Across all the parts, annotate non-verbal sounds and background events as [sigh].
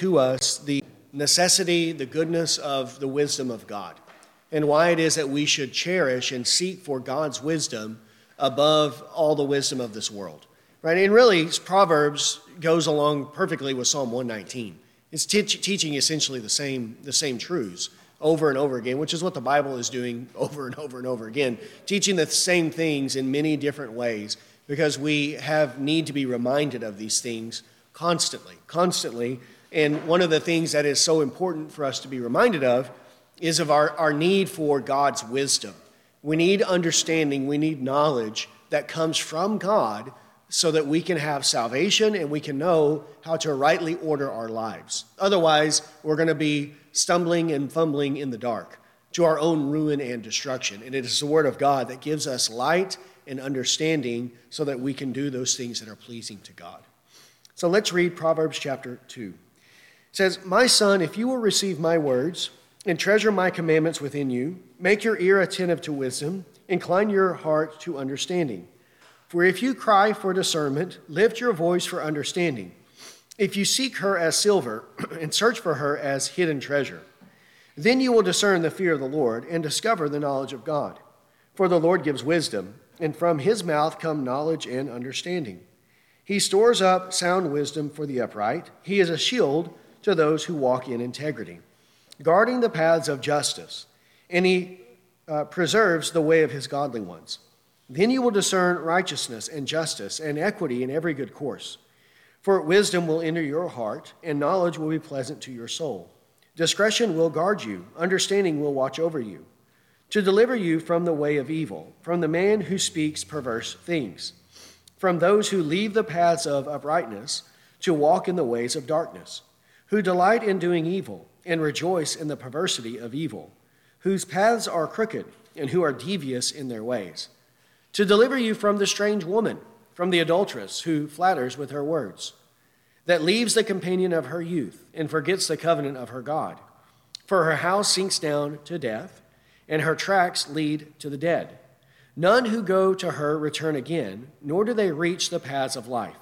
to us the necessity, the goodness of the wisdom of God, and why it is that we should cherish and seek for God's wisdom above all the wisdom of this world. Right? And really, Proverbs goes along perfectly with Psalm 119. It's teaching essentially the same, the same truths over and over again, which is what the Bible is doing [laughs] over and over and over again, teaching the same things in many different ways because we have need to be reminded of these things constantly, constantly. And one of the things that is so important for us to be reminded of is of our, our need for God's wisdom. We need understanding, we need knowledge that comes from God so that we can have salvation and we can know how to rightly order our lives. Otherwise, we're going to be stumbling and fumbling in the dark to our own ruin and destruction. And it is the Word of God that gives us light and understanding so that we can do those things that are pleasing to God. So let's read Proverbs chapter 2. Says, My son, if you will receive my words and treasure my commandments within you, make your ear attentive to wisdom, incline your heart to understanding. For if you cry for discernment, lift your voice for understanding. If you seek her as silver [clears throat] and search for her as hidden treasure, then you will discern the fear of the Lord and discover the knowledge of God. For the Lord gives wisdom, and from his mouth come knowledge and understanding. He stores up sound wisdom for the upright. He is a shield to those who walk in integrity, guarding the paths of justice, and he uh, preserves the way of his godly ones. Then you will discern righteousness and justice and equity in every good course. For wisdom will enter your heart, and knowledge will be pleasant to your soul. Discretion will guard you, understanding will watch over you, to deliver you from the way of evil, from the man who speaks perverse things, from those who leave the paths of uprightness to walk in the ways of darkness, who delight in doing evil and rejoice in the perversity of evil, whose paths are crooked and who are devious in their ways to deliver you from the strange woman, from the adulteress who flatters with her words, that leaves the companion of her youth and forgets the covenant of her God. For her house sinks down to death, and her tracks lead to the dead. None who go to her return again, nor do they reach the paths of life.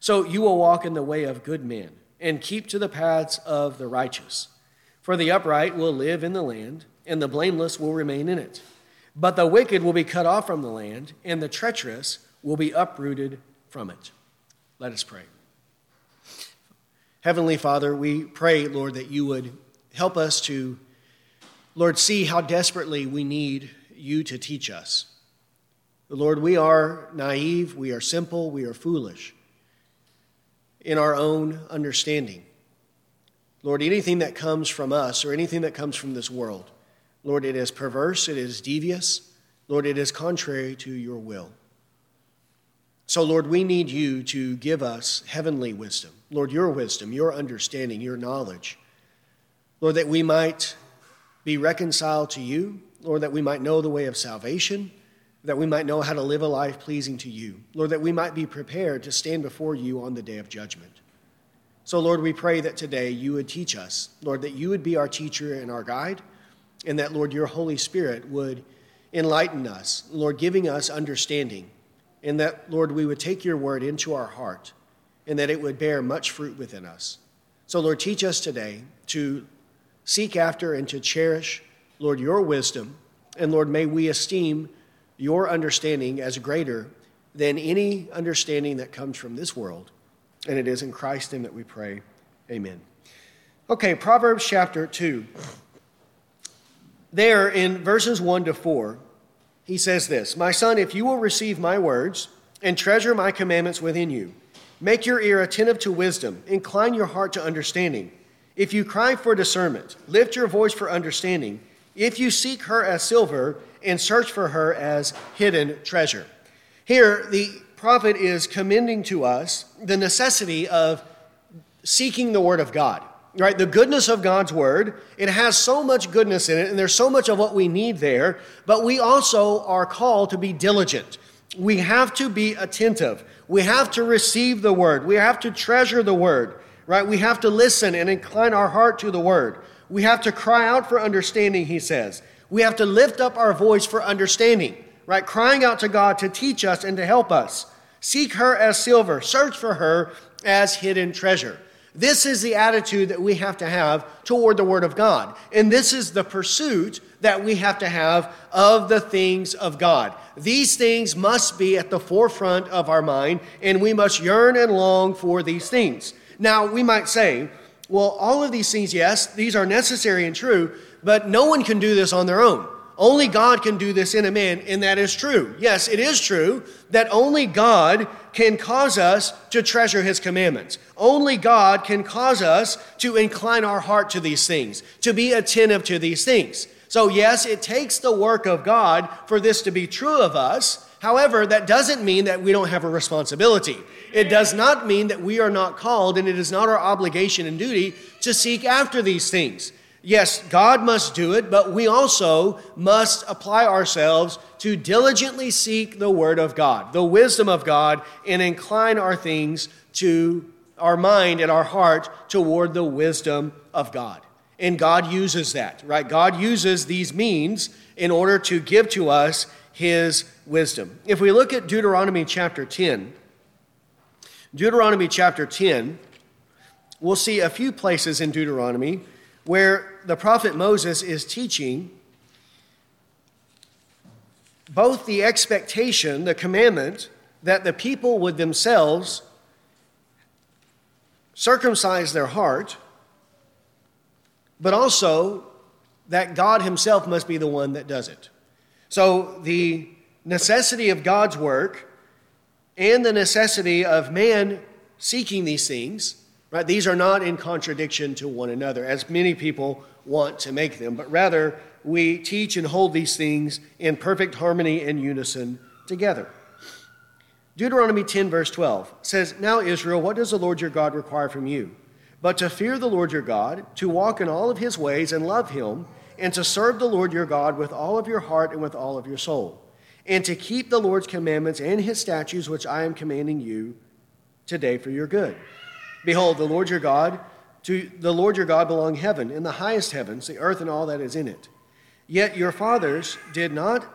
So you will walk in the way of good men, and keep to the paths of the righteous. For the upright will live in the land, and the blameless will remain in it. But the wicked will be cut off from the land, and the treacherous will be uprooted from it. Let us pray. Heavenly Father, we pray, Lord, that you would help us to, Lord, see how desperately we need you to teach us. Lord, we are naive, we are simple, we are foolish in our own understanding. Lord, anything that comes from us or anything that comes from this world Lord, it is perverse, it is devious. Lord, it is contrary to your will. So, Lord, we need you to give us heavenly wisdom. Lord, your wisdom, your understanding, your knowledge. Lord, that we might be reconciled to you. Lord, that we might know the way of salvation, that we might know how to live a life pleasing to you. Lord, that we might be prepared to stand before you on the day of judgment. So, Lord, we pray that today you would teach us. Lord, that you would be our teacher and our guide and that, Lord, your Holy Spirit would enlighten us, Lord, giving us understanding, and that, Lord, we would take your word into our heart and that it would bear much fruit within us. So, Lord, teach us today to seek after and to cherish, Lord, your wisdom, and Lord, may we esteem your understanding as greater than any understanding that comes from this world. And it is in Christ name that we pray. Amen. Okay, Proverbs chapter 2 there in verses 1 to 4, he says this My son, if you will receive my words and treasure my commandments within you, make your ear attentive to wisdom, incline your heart to understanding. If you cry for discernment, lift your voice for understanding. If you seek her as silver and search for her as hidden treasure. Here, the prophet is commending to us the necessity of seeking the word of God right? The goodness of God's word. It has so much goodness in it, and there's so much of what we need there, but we also are called to be diligent. We have to be attentive. We have to receive the word. We have to treasure the word, right? We have to listen and incline our heart to the word. We have to cry out for understanding, he says. We have to lift up our voice for understanding, right? Crying out to God to teach us and to help us. Seek her as silver, search for her as hidden treasure. This is the attitude that we have to have toward the Word of God. And this is the pursuit that we have to have of the things of God. These things must be at the forefront of our mind, and we must yearn and long for these things. Now, we might say, well, all of these things, yes, these are necessary and true, but no one can do this on their own. Only God can do this in a man, and that is true. Yes, it is true that only God can cause us to treasure his commandments. Only God can cause us to incline our heart to these things, to be attentive to these things. So, yes, it takes the work of God for this to be true of us. However, that doesn't mean that we don't have a responsibility. It does not mean that we are not called, and it is not our obligation and duty to seek after these things. Yes, God must do it, but we also must apply ourselves to diligently seek the Word of God, the wisdom of God, and incline our things to our mind and our heart toward the wisdom of God. And God uses that, right? God uses these means in order to give to us His wisdom. If we look at Deuteronomy chapter 10, Deuteronomy chapter 10, we'll see a few places in Deuteronomy where the prophet Moses is teaching both the expectation, the commandment, that the people would themselves circumcise their heart, but also that God Himself must be the one that does it. So the necessity of God's work and the necessity of man seeking these things Right? These are not in contradiction to one another, as many people want to make them, but rather we teach and hold these things in perfect harmony and unison together. Deuteronomy 10, verse 12 says, Now, Israel, what does the Lord your God require from you? But to fear the Lord your God, to walk in all of his ways and love him, and to serve the Lord your God with all of your heart and with all of your soul, and to keep the Lord's commandments and his statutes, which I am commanding you today for your good. Behold, the Lord your God, to the Lord your God belong heaven, in the highest heavens, the earth and all that is in it. Yet your fathers did not,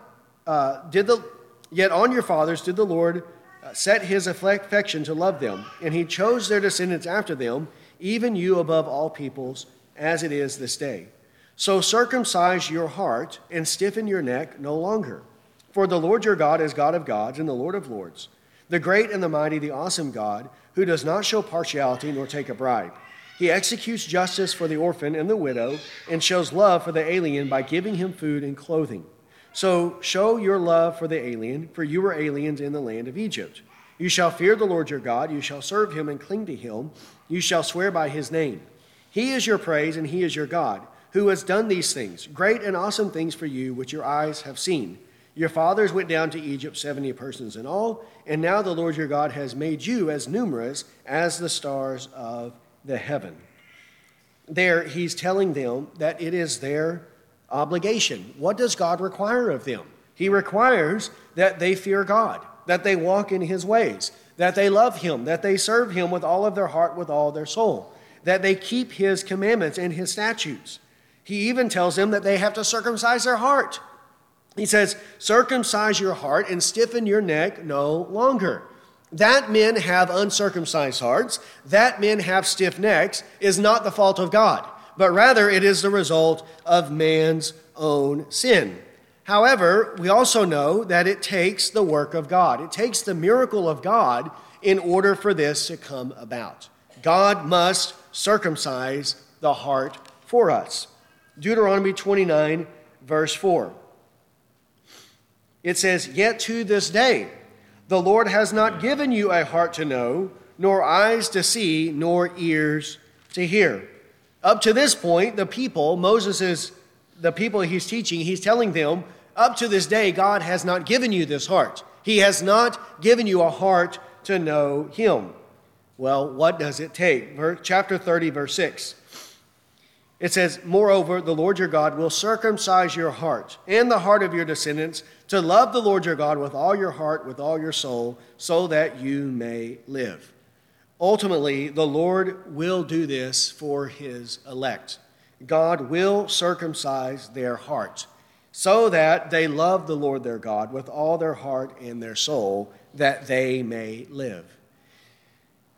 uh, did the, yet on your fathers did the Lord uh, set his affection to love them, and he chose their descendants after them, even you above all peoples, as it is this day. So circumcise your heart and stiffen your neck no longer. For the Lord your God is God of gods and the Lord of lords, the great and the mighty, the awesome God who does not show partiality nor take a bribe. He executes justice for the orphan and the widow and shows love for the alien by giving him food and clothing. So show your love for the alien, for you were aliens in the land of Egypt. You shall fear the Lord your God, you shall serve him and cling to him, you shall swear by his name. He is your praise, and he is your God, who has done these things, great and awesome things for you, which your eyes have seen. Your fathers went down to Egypt, 70 persons in all, and now the Lord your God has made you as numerous as the stars of the heaven. There, he's telling them that it is their obligation. What does God require of them? He requires that they fear God, that they walk in his ways, that they love him, that they serve him with all of their heart, with all their soul, that they keep his commandments and his statutes. He even tells them that they have to circumcise their heart. He says, Circumcise your heart and stiffen your neck no longer. That men have uncircumcised hearts, that men have stiff necks, is not the fault of God, but rather it is the result of man's own sin. However, we also know that it takes the work of God, it takes the miracle of God in order for this to come about. God must circumcise the heart for us. Deuteronomy 29, verse 4. It says, Yet to this day, the Lord has not given you a heart to know, nor eyes to see, nor ears to hear. Up to this point, the people, Moses is the people he's teaching, he's telling them, up to this day, God has not given you this heart. He has not given you a heart to know him. Well, what does it take? Chapter 30, verse 6. It says, Moreover, the Lord your God will circumcise your heart and the heart of your descendants to love the Lord your God with all your heart, with all your soul, so that you may live. Ultimately, the Lord will do this for his elect. God will circumcise their hearts so that they love the Lord their God with all their heart and their soul, that they may live.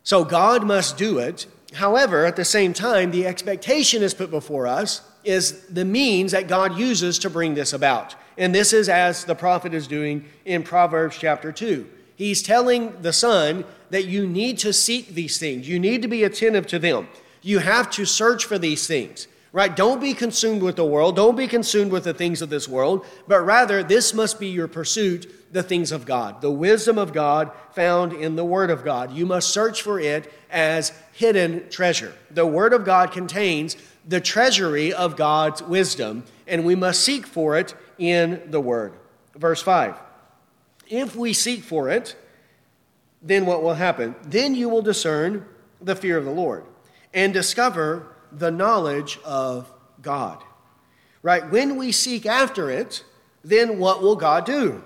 So God must do it, However, at the same time, the expectation is put before us is the means that God uses to bring this about. And this is as the prophet is doing in Proverbs chapter 2. He's telling the son that you need to seek these things, you need to be attentive to them, you have to search for these things. Right? Don't be consumed with the world. Don't be consumed with the things of this world, but rather, this must be your pursuit the things of God, the wisdom of God found in the Word of God. You must search for it as hidden treasure. The Word of God contains the treasury of God's wisdom, and we must seek for it in the Word. Verse 5 If we seek for it, then what will happen? Then you will discern the fear of the Lord and discover the knowledge of God. Right? When we seek after it, then what will God do?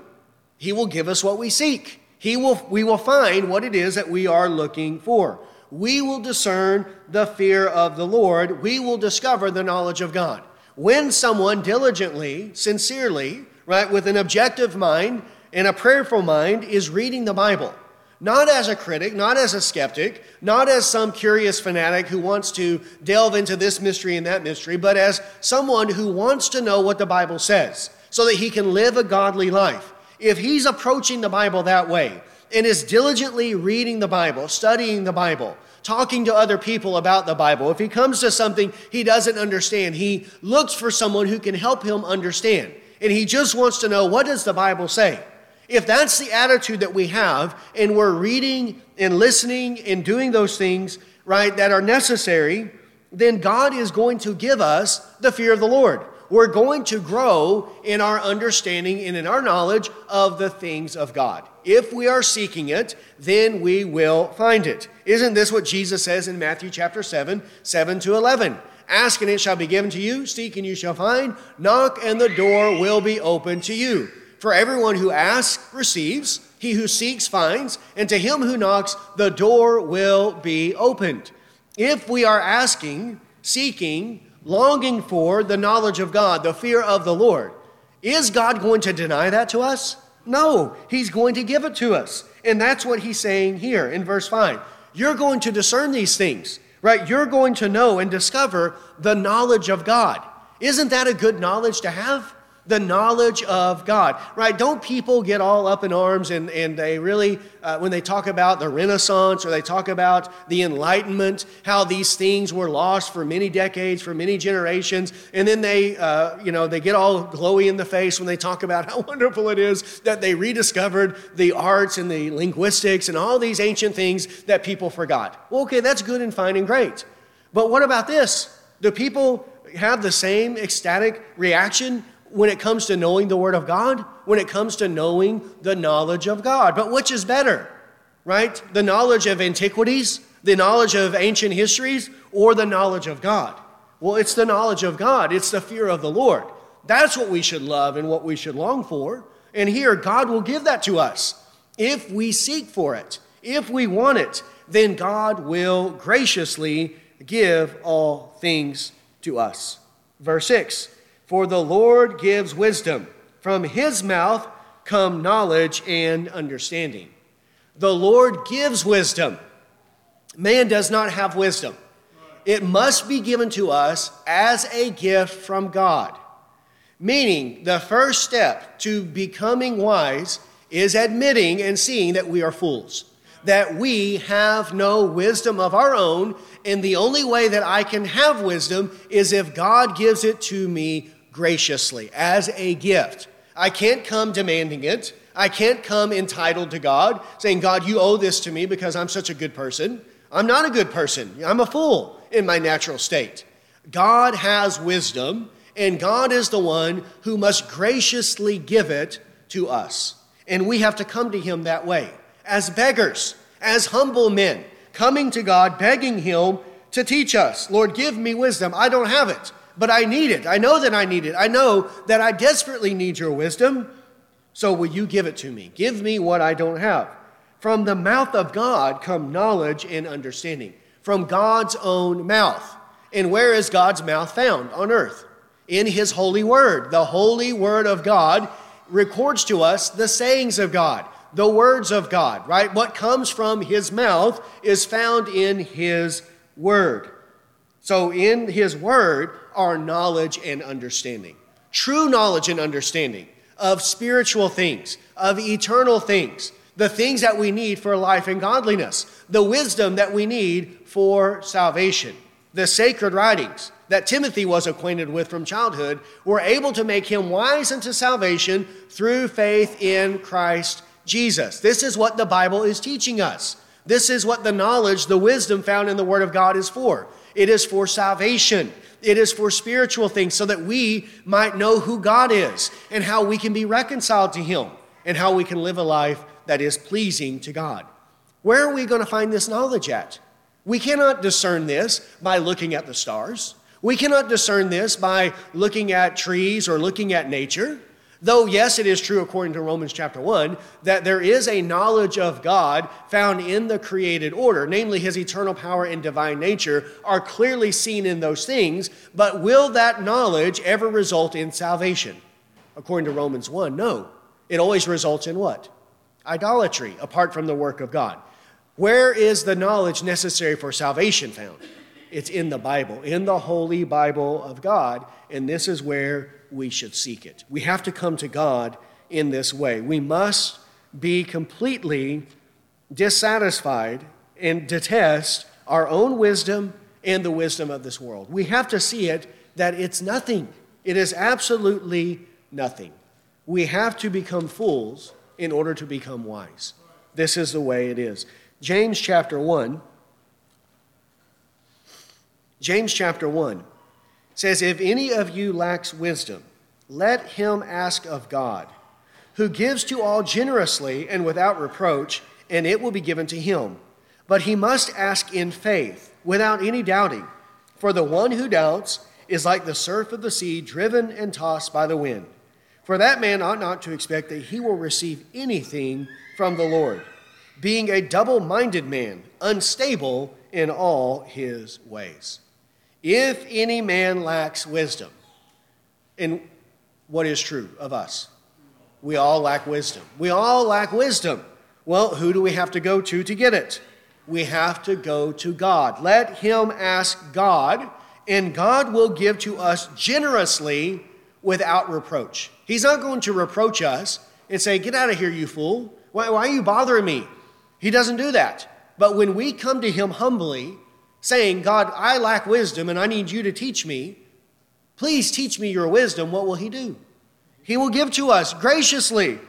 He will give us what we seek. He will, we will find what it is that we are looking for. We will discern the fear of the Lord. We will discover the knowledge of God. When someone diligently, sincerely, right, with an objective mind and a prayerful mind is reading the Bible, not as a critic, not as a skeptic, not as some curious fanatic who wants to delve into this mystery and that mystery, but as someone who wants to know what the Bible says so that he can live a godly life. If he's approaching the Bible that way and is diligently reading the Bible, studying the Bible, talking to other people about the Bible, if he comes to something he doesn't understand, he looks for someone who can help him understand. And he just wants to know what does the Bible say? If that's the attitude that we have, and we're reading and listening and doing those things, right, that are necessary, then God is going to give us the fear of the Lord. We're going to grow in our understanding and in our knowledge of the things of God. If we are seeking it, then we will find it. Isn't this what Jesus says in Matthew chapter 7, 7 to 11? Ask and it shall be given to you, seek and you shall find, knock and the door will be open to you. For everyone who asks receives, he who seeks finds, and to him who knocks the door will be opened. If we are asking, seeking, longing for the knowledge of God, the fear of the Lord, is God going to deny that to us? No, he's going to give it to us. And that's what he's saying here in verse 5. You're going to discern these things, right? You're going to know and discover the knowledge of God. Isn't that a good knowledge to have? The knowledge of God, right? Don't people get all up in arms and, and they really, uh, when they talk about the Renaissance or they talk about the Enlightenment, how these things were lost for many decades, for many generations, and then they, uh, you know, they get all glowy in the face when they talk about how [laughs] wonderful it is that they rediscovered the arts and the linguistics and all these ancient things that people forgot. Well, okay, that's good and fine and great. But what about this? Do people have the same ecstatic reaction when it comes to knowing the Word of God, when it comes to knowing the knowledge of God. But which is better, right? The knowledge of antiquities, the knowledge of ancient histories, or the knowledge of God? Well, it's the knowledge of God, it's the fear of the Lord. That's what we should love and what we should long for. And here, God will give that to us. If we seek for it, if we want it, then God will graciously give all things to us. Verse 6 for the Lord gives wisdom. From his mouth come knowledge and understanding. The Lord gives wisdom. Man does not have wisdom. It must be given to us as a gift from God. Meaning, the first step to becoming wise is admitting and seeing that we are fools, that we have no wisdom of our own, and the only way that I can have wisdom is if God gives it to me graciously as a gift. I can't come demanding it. I can't come entitled to God, saying, God, you owe this to me because I'm such a good person. I'm not a good person. I'm a fool in my natural state. God has wisdom, and God is the one who must graciously give it to us. And we have to come to Him that way, as beggars, as humble men, coming to God, begging Him to teach us. Lord, give me wisdom. I don't have it but I need it. I know that I need it. I know that I desperately need your wisdom. So will you give it to me? Give me what I don't have. From the mouth of God come knowledge and understanding. From God's own mouth. And where is God's mouth found? On earth. In his holy word. The holy word of God records to us the sayings of God, the words of God, right? What comes from his mouth is found in his word. So in his word are knowledge and understanding. True knowledge and understanding of spiritual things, of eternal things, the things that we need for life and godliness, the wisdom that we need for salvation, the sacred writings that Timothy was acquainted with from childhood were able to make him wise unto salvation through faith in Christ Jesus. This is what the Bible is teaching us. This is what the knowledge, the wisdom found in the Word of God is for. It is for salvation. It is for spiritual things so that we might know who God is and how we can be reconciled to Him and how we can live a life that is pleasing to God. Where are we going to find this knowledge at? We cannot discern this by looking at the stars. We cannot discern this by looking at trees or looking at nature. Though, yes, it is true according to Romans chapter 1 that there is a knowledge of God found in the created order, namely his eternal power and divine nature, are clearly seen in those things. But will that knowledge ever result in salvation? According to Romans 1, no. It always results in what? Idolatry, apart from the work of God. Where is the knowledge necessary for salvation found? It's in the Bible, in the holy Bible of God, and this is where we should seek it. We have to come to God in this way. We must be completely dissatisfied and detest our own wisdom and the wisdom of this world. We have to see it that it's nothing. It is absolutely nothing. We have to become fools in order to become wise. This is the way it is. James chapter 1. James chapter 1 says, If any of you lacks wisdom, let him ask of God, who gives to all generously and without reproach, and it will be given to him. But he must ask in faith, without any doubting. For the one who doubts is like the surf of the sea, driven and tossed by the wind. For that man ought not to expect that he will receive anything from the Lord, being a double minded man, unstable in all his ways. If any man lacks wisdom, and what is true of us? We all lack wisdom. We all lack wisdom. Well, who do we have to go to to get it? We have to go to God. Let him ask God, and God will give to us generously without reproach. He's not going to reproach us and say, Get out of here, you fool. Why, why are you bothering me? He doesn't do that. But when we come to Him humbly, saying, God, I lack wisdom and I need you to teach me, please teach me your wisdom, what will He do? He will give to us graciously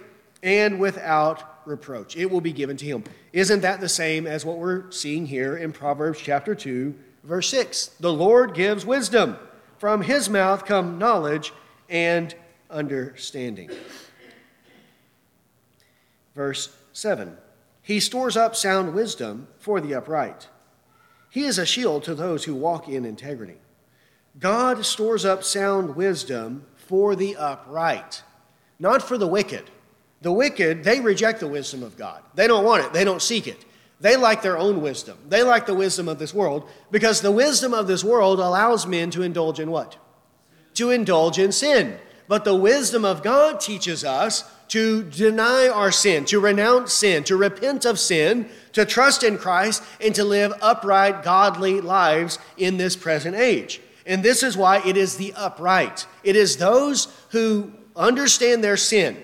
and without reproach. It will be given to Him. Isn't that the same as what we're seeing here in Proverbs chapter 2, verse 6? The Lord gives wisdom. From His mouth come knowledge and understanding. Verse 7 He stores up sound wisdom for the upright. He is a shield to those who walk in integrity. God stores up sound wisdom for the upright, not for the wicked. The wicked, they reject the wisdom of God. They don't want it, they don't seek it. They like their own wisdom. They like the wisdom of this world because the wisdom of this world allows men to indulge in what? To indulge in sin. But the wisdom of God teaches us to deny our sin, to renounce sin, to repent of sin, to trust in Christ, and to live upright, godly lives in this present age. And this is why it is the upright. It is those who understand their sin,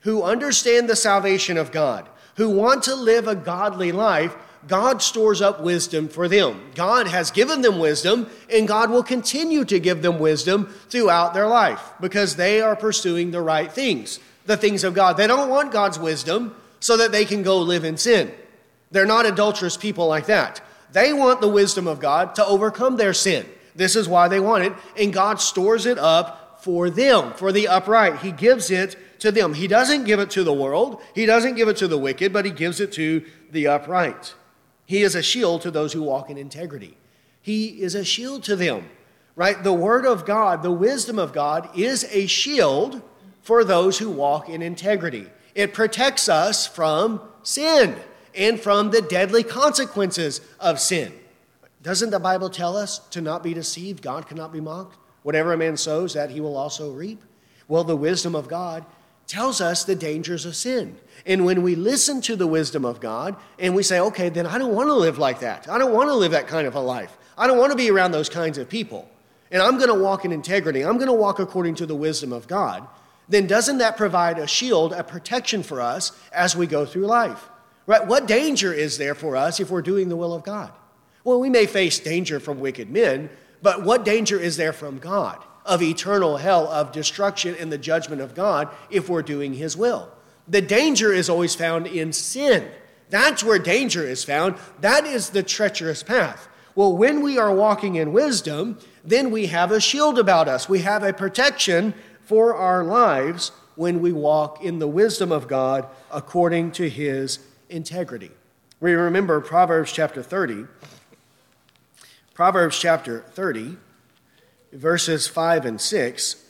who understand the salvation of God, who want to live a godly life God stores up wisdom for them. God has given them wisdom, and God will continue to give them wisdom throughout their life because they are pursuing the right things, the things of God. They don't want God's wisdom so that they can go live in sin. They're not adulterous people like that. They want the wisdom of God to overcome their sin. This is why they want it, and God stores it up for them, for the upright. He gives it to them. He doesn't give it to the world, He doesn't give it to the wicked, but He gives it to the upright. He is a shield to those who walk in integrity. He is a shield to them, right? The Word of God, the wisdom of God, is a shield for those who walk in integrity. It protects us from sin and from the deadly consequences of sin. Doesn't the Bible tell us to not be deceived? God cannot be mocked. Whatever a man sows, that he will also reap. Well, the wisdom of God tells us the dangers of sin. And when we listen to the wisdom of God and we say, okay, then I don't want to live like that. I don't want to live that kind of a life. I don't want to be around those kinds of people. And I'm going to walk in integrity. I'm going to walk according to the wisdom of God. Then doesn't that provide a shield, a protection for us as we go through life? Right? What danger is there for us if we're doing the will of God? Well, we may face danger from wicked men, but what danger is there from God? Of eternal hell, of destruction and the judgment of God if we're doing His will. The danger is always found in sin. That's where danger is found. That is the treacherous path. Well, when we are walking in wisdom, then we have a shield about us. We have a protection for our lives when we walk in the wisdom of God according to His integrity. We remember Proverbs chapter 30. Proverbs chapter 30, verses 5 and 6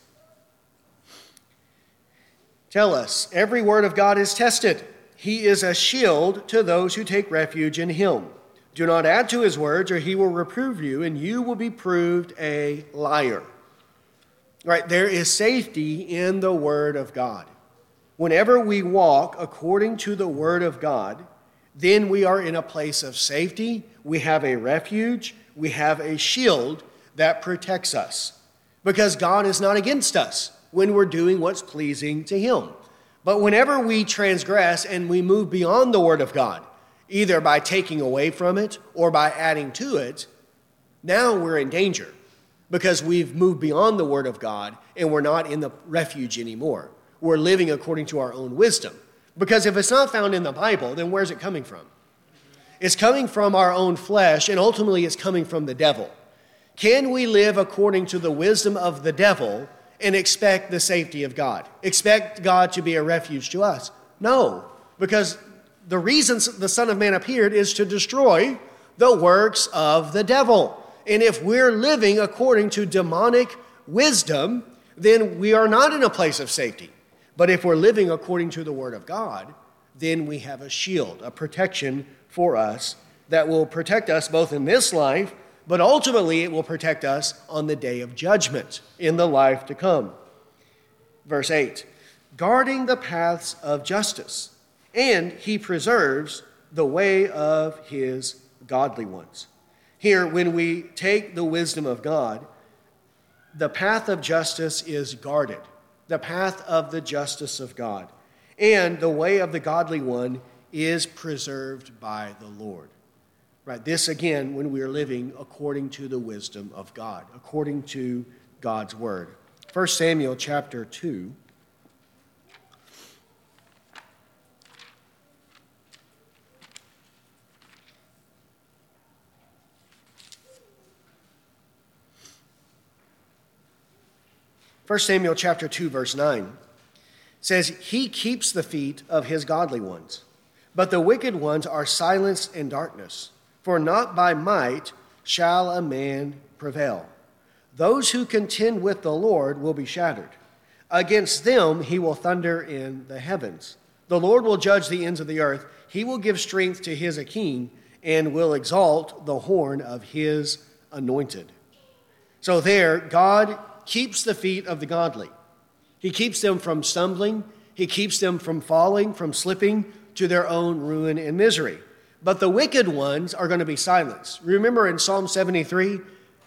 tell us every word of God is tested. He is a shield to those who take refuge in him. Do not add to his words, or he will reprove you, and you will be proved a liar. Right? There is safety in the word of God. Whenever we walk according to the word of God, then we are in a place of safety. We have a refuge. We have a shield that protects us because God is not against us when we're doing what's pleasing to Him. But whenever we transgress and we move beyond the Word of God, either by taking away from it or by adding to it, now we're in danger because we've moved beyond the Word of God and we're not in the refuge anymore. We're living according to our own wisdom. Because if it's not found in the Bible, then where's it coming from? It's coming from our own flesh, and ultimately it's coming from the devil. Can we live according to the wisdom of the devil and expect the safety of God? Expect God to be a refuge to us? No, because the reason the Son of Man appeared is to destroy the works of the devil. And if we're living according to demonic wisdom, then we are not in a place of safety. But if we're living according to the Word of God, then we have a shield, a protection for us that will protect us both in this life but ultimately it will protect us on the day of judgment in the life to come. Verse 8 guarding the paths of justice, and he preserves the way of his godly ones. Here, when we take the wisdom of God, the path of justice is guarded, the path of the justice of God, and the way of the godly one is preserved by the Lord. Right? This again, when we are living according to the wisdom of God, according to God's word. 1 Samuel chapter 2. First Samuel chapter 2 verse 9 says he keeps the feet of his godly ones but the wicked ones are silenced in darkness for not by might shall a man prevail. Those who contend with the Lord will be shattered. Against them he will thunder in the heavens. The Lord will judge the ends of the earth. He will give strength to his king and will exalt the horn of his anointed. So there, God keeps the feet of the godly. He keeps them from stumbling, He keeps them from falling, from slipping to their own ruin and misery but the wicked ones are going to be silenced. Remember in Psalm 73,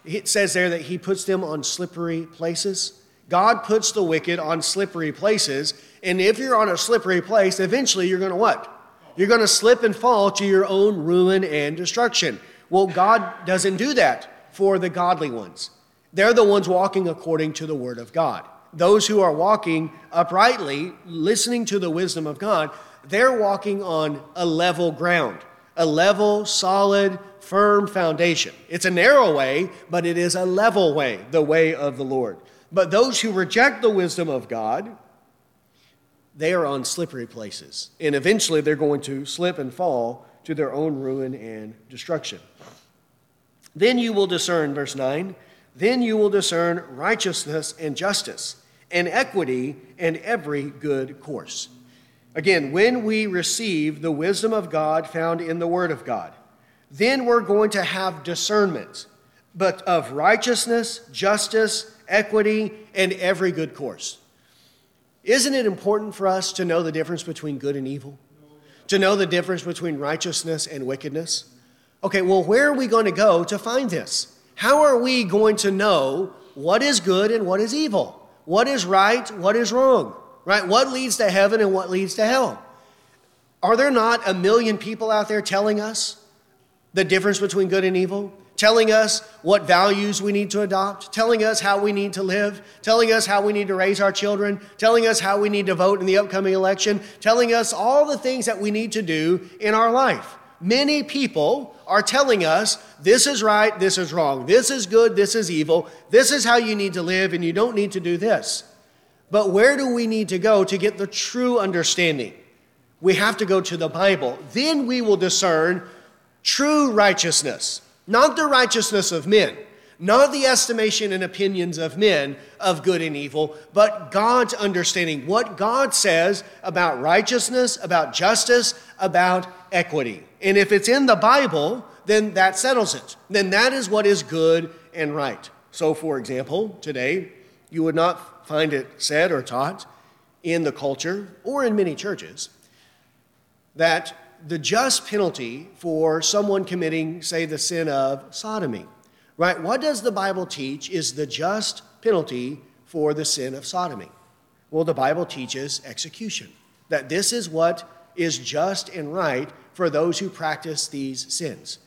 it says there that he puts them on slippery places. God puts the wicked on slippery places, and if you're on a slippery place, eventually you're going to what? You're going to slip and fall to your own ruin and destruction. Well, God doesn't do that for the godly ones. They're the ones walking according to the word of God. Those who are walking uprightly, listening to the wisdom of God, they're walking on a level ground a level, solid, firm foundation. It's a narrow way, but it is a level way, the way of the Lord. But those who reject the wisdom of God, they are on slippery places. And eventually they're going to slip and fall to their own ruin and destruction. Then you will discern, verse 9, then you will discern righteousness and justice, and equity and every good course. Again, when we receive the wisdom of God found in the Word of God, then we're going to have discernment, but of righteousness, justice, equity, and every good course. Isn't it important for us to know the difference between good and evil? To know the difference between righteousness and wickedness? Okay, well, where are we going to go to find this? How are we going to know what is good and what is evil? What is right, what is wrong? Right? What leads to heaven and what leads to hell? Are there not a million people out there telling us the difference between good and evil? Telling us what values we need to adopt, telling us how we need to live, telling us how we need to raise our children, telling us how we need to vote in the upcoming election, telling us all the things that we need to do in our life. Many people are telling us this is right, this is wrong, this is good, this is evil, this is how you need to live, and you don't need to do this. But where do we need to go to get the true understanding? We have to go to the Bible. Then we will discern true righteousness, not the righteousness of men, not the estimation and opinions of men of good and evil, but God's understanding, what God says about righteousness, about justice, about equity. And if it's in the Bible, then that settles it. Then that is what is good and right. So, for example, today, you would not find it said or taught in the culture or in many churches that the just penalty for someone committing, say, the sin of sodomy, right? What does the Bible teach is the just penalty for the sin of sodomy? Well, the Bible teaches execution, that this is what is just and right for those who practice these sins.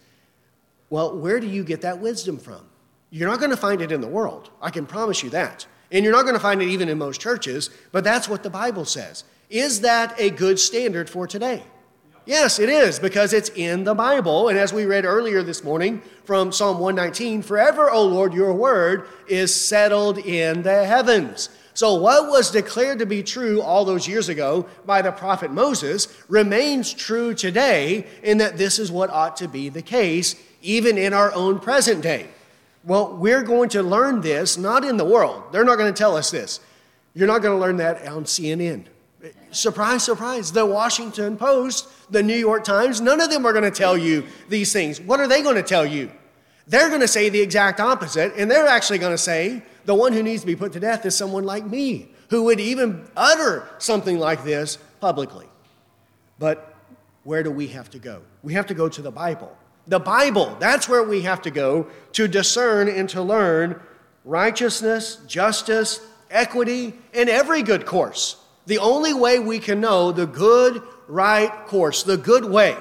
Well, where do you get that wisdom from? You're not going to find it in the world. I can promise you that. And you're not going to find it even in most churches, but that's what the Bible says. Is that a good standard for today? Yes, it is, because it's in the Bible. And as we read earlier this morning from Psalm 119, forever, O Lord, your word is settled in the heavens. So, what was declared to be true all those years ago by the prophet Moses remains true today, in that this is what ought to be the case, even in our own present day. Well, we're going to learn this not in the world. They're not going to tell us this. You're not going to learn that on CNN. Surprise, surprise. The Washington Post, the New York Times, none of them are going to tell you these things. What are they going to tell you? They're going to say the exact opposite, and they're actually going to say the one who needs to be put to death is someone like me, who would even utter something like this publicly. But where do we have to go? We have to go to the Bible. The Bible, that's where we have to go to discern and to learn righteousness, justice, equity, and every good course. The only way we can know the good, right course, the good way,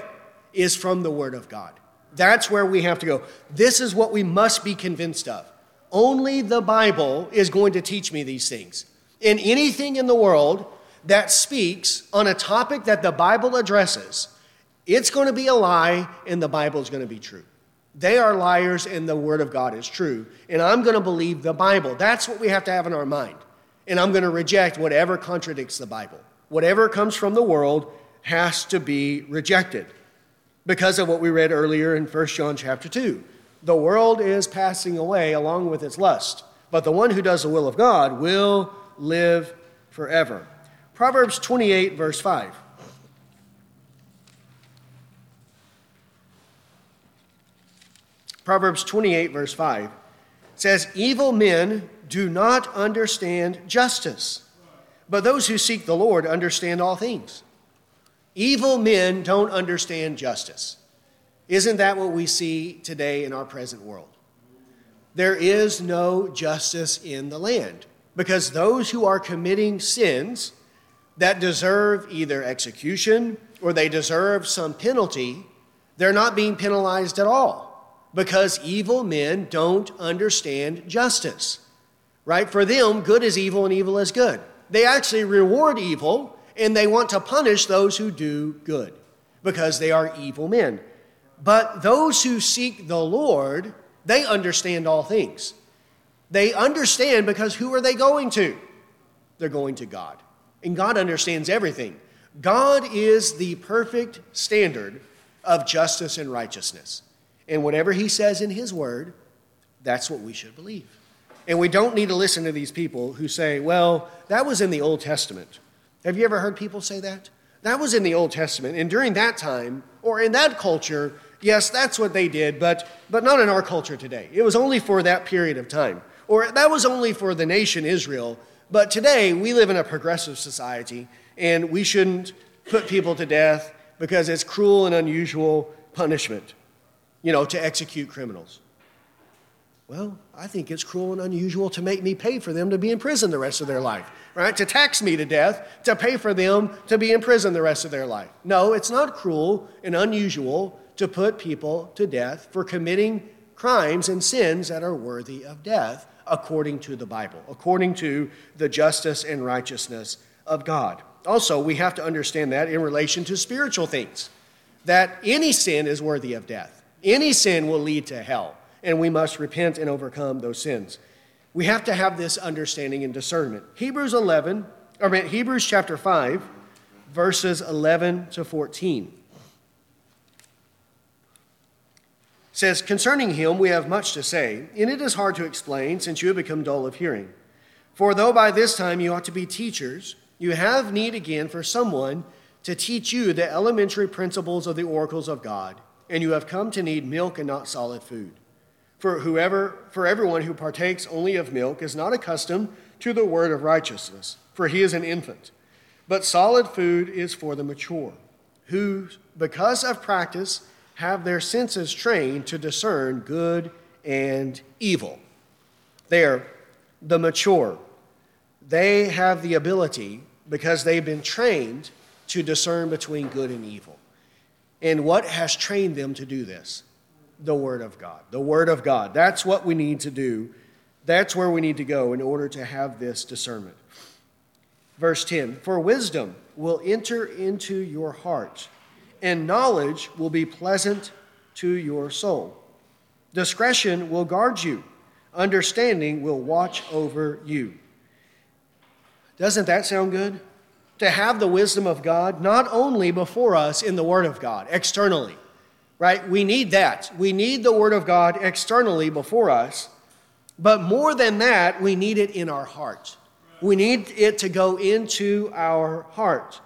is from the Word of God. That's where we have to go. This is what we must be convinced of. Only the Bible is going to teach me these things. In anything in the world that speaks on a topic that the Bible addresses, it's going to be a lie and the Bible is going to be true. They are liars and the Word of God is true. And I'm going to believe the Bible. That's what we have to have in our mind. And I'm going to reject whatever contradicts the Bible. Whatever comes from the world has to be rejected because of what we read earlier in 1 John chapter 2. The world is passing away along with its lust, but the one who does the will of God will live forever. Proverbs 28, verse 5. Proverbs 28, verse 5 says, Evil men do not understand justice, but those who seek the Lord understand all things. Evil men don't understand justice. Isn't that what we see today in our present world? There is no justice in the land because those who are committing sins that deserve either execution or they deserve some penalty, they're not being penalized at all because evil men don't understand justice. Right? For them, good is evil and evil is good. They actually reward evil and they want to punish those who do good because they are evil men. But those who seek the Lord, they understand all things. They understand because who are they going to? They're going to God. And God understands everything. God is the perfect standard of justice and righteousness. And whatever He says in His Word, that's what we should believe. And we don't need to listen to these people who say, well, that was in the Old Testament. Have you ever heard people say that? That was in the Old Testament. And during that time, or in that culture, yes, that's what they did, but, but not in our culture today. It was only for that period of time. Or that was only for the nation Israel. But today, we live in a progressive society, and we shouldn't put people to death because it's cruel and unusual punishment. You know, to execute criminals. Well, I think it's cruel and unusual to make me pay for them to be in prison the rest of their life, right? To tax me to death, to pay for them to be in prison the rest of their life. No, it's not cruel and unusual to put people to death for committing crimes and sins that are worthy of death according to the Bible, according to the justice and righteousness of God. Also, we have to understand that in relation to spiritual things, that any sin is worthy of death. Any sin will lead to hell, and we must repent and overcome those sins. We have to have this understanding and discernment. Hebrews 11, I mean, Hebrews chapter 5, verses 11 to 14. says, Concerning him we have much to say, and it is hard to explain since you have become dull of hearing. For though by this time you ought to be teachers, you have need again for someone to teach you the elementary principles of the oracles of God, and you have come to need milk and not solid food. For whoever for everyone who partakes only of milk is not accustomed to the word of righteousness, for he is an infant. But solid food is for the mature, who because of practice have their senses trained to discern good and evil. They're the mature. They have the ability, because they've been trained, to discern between good and evil. And what has trained them to do this? The Word of God. The Word of God. That's what we need to do. That's where we need to go in order to have this discernment. Verse 10 For wisdom will enter into your heart and knowledge will be pleasant to your soul. Discretion will guard you, understanding will watch over you. Doesn't that sound good? To have the wisdom of God not only before us in the Word of God, externally, right? We need that. We need the Word of God externally before us, but more than that, we need it in our heart. We need it to go into our heart.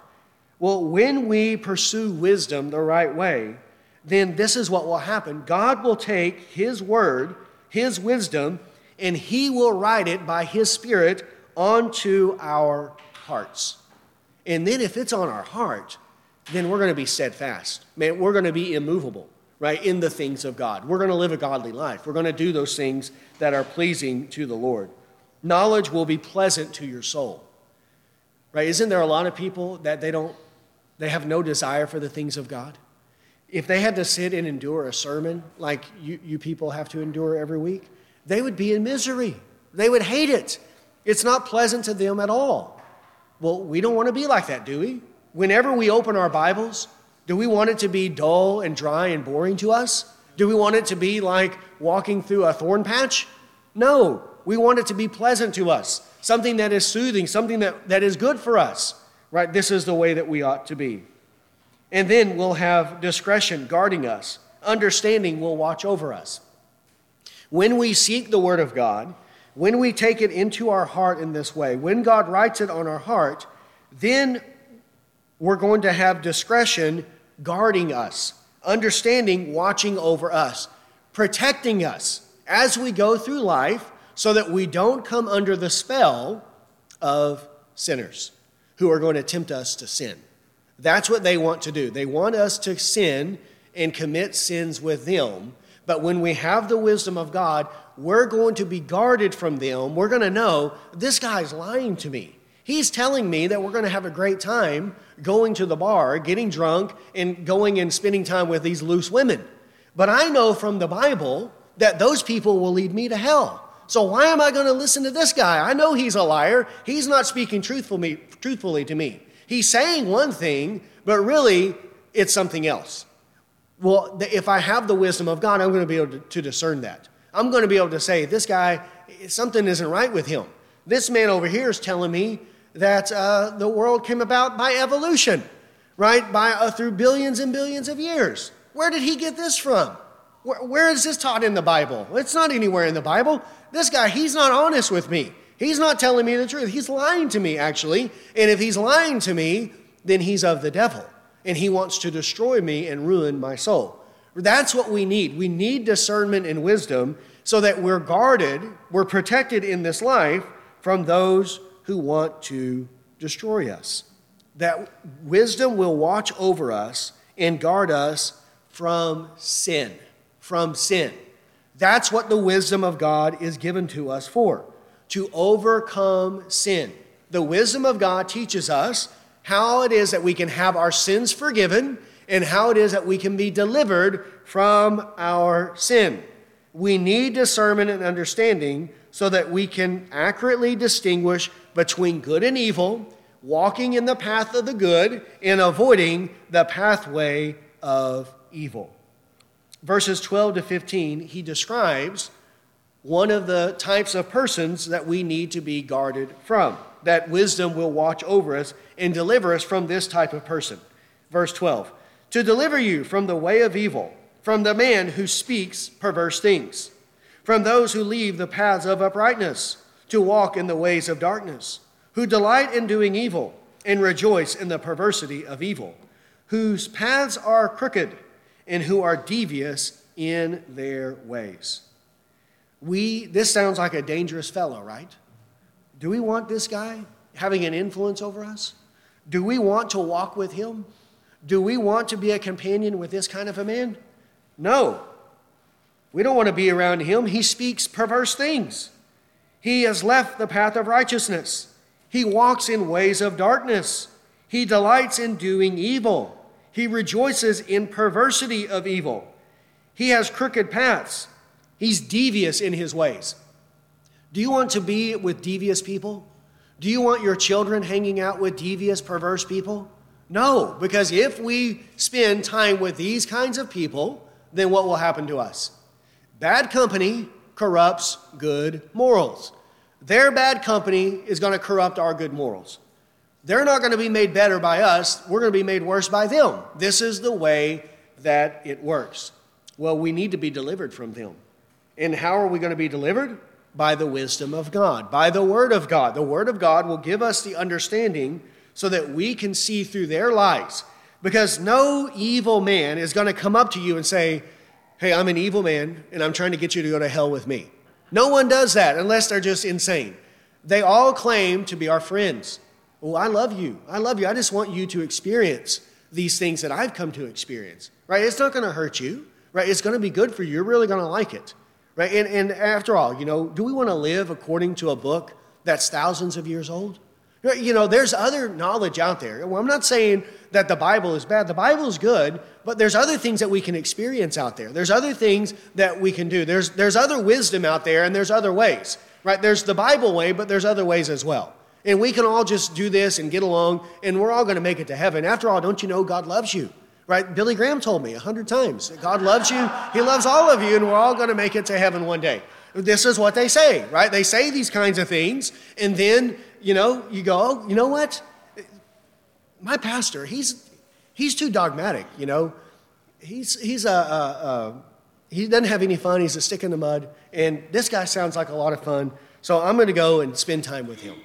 Well, when we pursue wisdom the right way, then this is what will happen God will take His word, His wisdom, and He will write it by His Spirit onto our hearts. And then if it's on our heart, then we're going to be steadfast. Man, we're going to be immovable, right, in the things of God. We're going to live a godly life. We're going to do those things that are pleasing to the Lord. Knowledge will be pleasant to your soul. Right? Isn't there a lot of people that they don't they have no desire for the things of God. If they had to sit and endure a sermon like you, you people have to endure every week, they would be in misery. They would hate it. It's not pleasant to them at all. Well, we don't want to be like that, do we? Whenever we open our Bibles, do we want it to be dull and dry and boring to us? Do we want it to be like walking through a thorn patch? No, we want it to be pleasant to us, something that is soothing, something that, that is good for us right? This is the way that we ought to be. And then we'll have discretion guarding us, understanding will watch over us. When we seek the Word of God, when we take it into our heart in this way, when God writes it on our heart, then we're going to have discretion guarding us, understanding watching over us, protecting us as we go through life so that we don't come under the spell of sinners who are going to tempt us to sin. That's what they want to do. They want us to sin and commit sins with them. But when we have the wisdom of God, we're going to be guarded from them. We're going to know this guy's lying to me. He's telling me that we're going to have a great time going to the bar, getting drunk, and going and spending time with these loose women. But I know from the Bible that those people will lead me to hell. So why am I going to listen to this guy? I know he's a liar. He's not speaking truthfully, to me. He's saying one thing, but really it's something else. Well, if I have the wisdom of God, I'm going to be able to discern that. I'm going to be able to say, this guy, something isn't right with him. This man over here is telling me that uh, the world came about by evolution, right? By uh, through billions and billions of years. Where did he get this from? Where, where is this taught in the Bible? It's not anywhere in the Bible. This guy, he's not honest with me. He's not telling me the truth. He's lying to me, actually. And if he's lying to me, then he's of the devil. And he wants to destroy me and ruin my soul. That's what we need. We need discernment and wisdom so that we're guarded, we're protected in this life from those who want to destroy us. That wisdom will watch over us and guard us from sin from sin. That's what the wisdom of God is given to us for to overcome sin. The wisdom of God teaches us how it is that we can have our sins forgiven and how it is that we can be delivered from our sin. We need discernment and understanding so that we can accurately distinguish between good and evil, walking in the path of the good and avoiding the pathway of evil. Verses 12 to 15, he describes one of the types of persons that we need to be guarded from. That wisdom will watch over us and deliver us from this type of person. Verse 12 To deliver you from the way of evil, from the man who speaks perverse things, from those who leave the paths of uprightness to walk in the ways of darkness, who delight in doing evil and rejoice in the perversity of evil, whose paths are crooked and who are devious in their ways. We, this sounds like a dangerous fellow, right? Do we want this guy having an influence over us? Do we want to walk with him? Do we want to be a companion with this kind of a man? No. We don't want to be around him. He speaks perverse things. He has left the path of righteousness. He walks in ways of darkness. He delights in doing evil. He rejoices in perversity of evil. He has crooked paths. He's devious in his ways. Do you want to be with devious people? Do you want your children hanging out with devious, perverse people? No, because if we spend time with these kinds of people, then what will happen to us? Bad company corrupts good morals. Their bad company is going to corrupt our good morals. They're not going to be made better by us, we're going to be made worse by them. This is the way that it works. Well, we need to be delivered from them. And how are we going to be delivered? By the wisdom of God, by the Word of God. The Word of God will give us the understanding so that we can see through their lies. Because no evil man is going to come up to you and say, Hey, I'm an evil man and I'm trying to get you to go to hell with me. No one does that unless they're just insane. They all claim to be our friends. Oh, I love you. I love you. I just want you to experience these things that I've come to experience. Right? It's not going to hurt you. Right? It's going to be good for you. You're really going to like it. Right? And, and after all, you know, do we want to live according to a book that's thousands of years old? You know, there's other knowledge out there. Well, I'm not saying that the Bible is bad. The Bible is good, but there's other things that we can experience out there. There's other things that we can do. There's, there's other wisdom out there, and there's other ways, right? There's the Bible way, but there's other ways as well. And we can all just do this and get along, and we're all going to make it to heaven. After all, don't you know God loves you? right? Billy Graham told me a hundred times God loves you, He loves all of you, and we're all going to make it to heaven one day. This is what they say, right? They say these kinds of things, and then, you know, you go, oh, you know what? My pastor, he's, he's too dogmatic, you know. He's, he's a, a, a he doesn't have any fun. He's a stick in the mud. And this guy sounds like a lot of fun. So I'm going to go and spend time with him.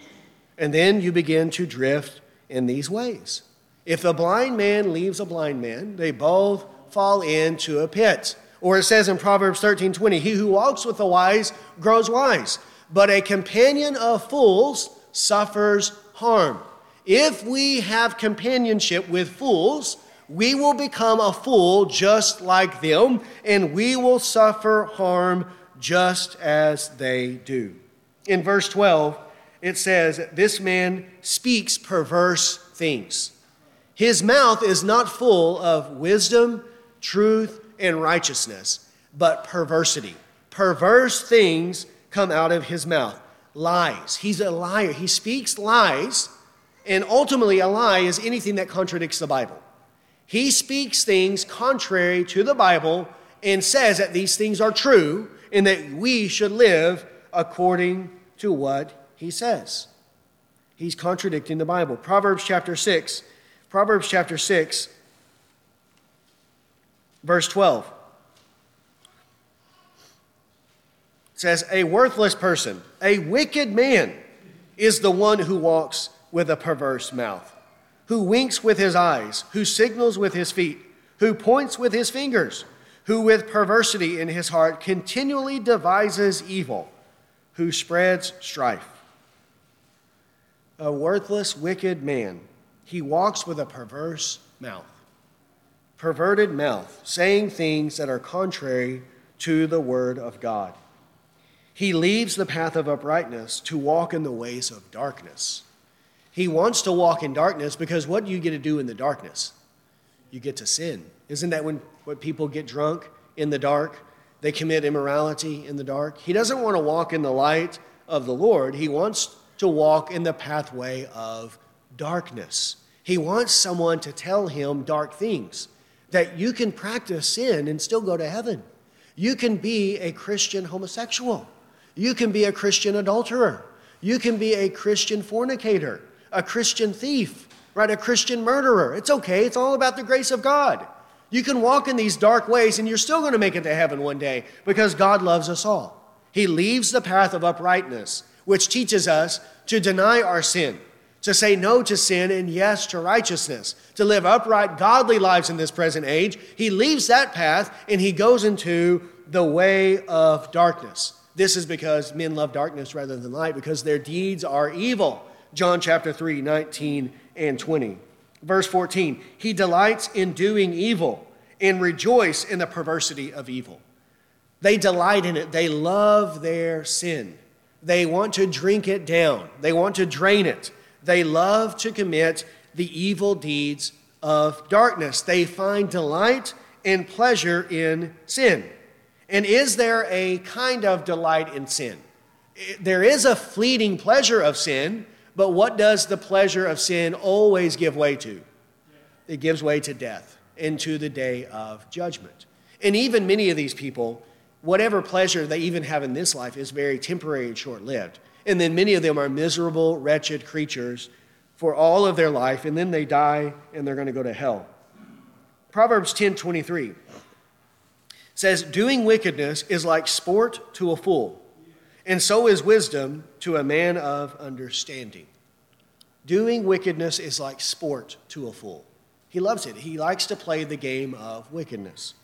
And then you begin to drift in these ways. If the blind man leaves a blind man, they both fall into a pit. Or it says in Proverbs 13 20, he who walks with the wise grows wise, but a companion of fools suffers harm. If we have companionship with fools, we will become a fool just like them, and we will suffer harm just as they do. In verse 12, it says, This man speaks perverse things. His mouth is not full of wisdom, truth, and righteousness, but perversity. Perverse things come out of his mouth. Lies. He's a liar. He speaks lies, and ultimately, a lie is anything that contradicts the Bible. He speaks things contrary to the Bible and says that these things are true and that we should live according to what he says. He's contradicting the Bible. Proverbs chapter 6 Proverbs chapter 6, verse 12 says, A worthless person, a wicked man, is the one who walks with a perverse mouth, who winks with his eyes, who signals with his feet, who points with his fingers, who with perversity in his heart continually devises evil, who spreads strife. A worthless, wicked man he walks with a perverse mouth, perverted mouth, saying things that are contrary to the word of God. He leaves the path of uprightness to walk in the ways of darkness. He wants to walk in darkness because what do you get to do in the darkness? You get to sin. Isn't that when, when people get drunk in the dark? They commit immorality in the dark. He doesn't want to walk in the light of the Lord. He wants to walk in the pathway of darkness. He wants someone to tell him dark things that you can practice sin and still go to heaven. You can be a Christian homosexual. You can be a Christian adulterer. You can be a Christian fornicator, a Christian thief, right? A Christian murderer. It's okay. It's all about the grace of God. You can walk in these dark ways and you're still going to make it to heaven one day because God loves us all. He leaves the path of uprightness, which teaches us to deny our sin, to say no to sin and yes to righteousness, to live upright, godly lives in this present age. He leaves that path and he goes into the way of darkness. This is because men love darkness rather than light, because their deeds are evil. John chapter 3, 19 and 20. Verse 14, he delights in doing evil and rejoice in the perversity of evil. They delight in it. They love their sin. They want to drink it down. They want to drain it. They love to commit the evil deeds of darkness. They find delight and pleasure in sin. And is there a kind of delight in sin? There is a fleeting pleasure of sin, but what does the pleasure of sin always give way to? It gives way to death into the day of judgment. And even many of these people, whatever pleasure they even have in this life is very temporary and short lived. And then many of them are miserable, wretched creatures for all of their life, and then they die and they're going to go to hell. Proverbs 10 23 says, Doing wickedness is like sport to a fool, and so is wisdom to a man of understanding. Doing wickedness is like sport to a fool. He loves it. He likes to play the game of wickedness.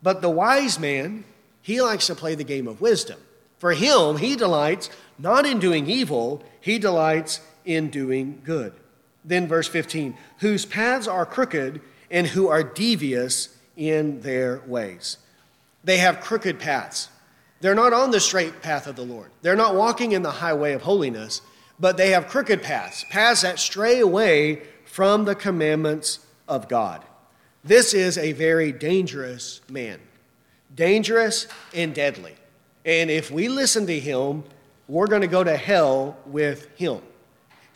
But the wise man, he likes to play the game of wisdom. For him, he delights not in doing evil, he delights in doing good. Then, verse 15, whose paths are crooked and who are devious in their ways. They have crooked paths. They're not on the straight path of the Lord. They're not walking in the highway of holiness, but they have crooked paths, paths that stray away from the commandments of God. This is a very dangerous man, dangerous and deadly. And if we listen to him, we're going to go to hell with him.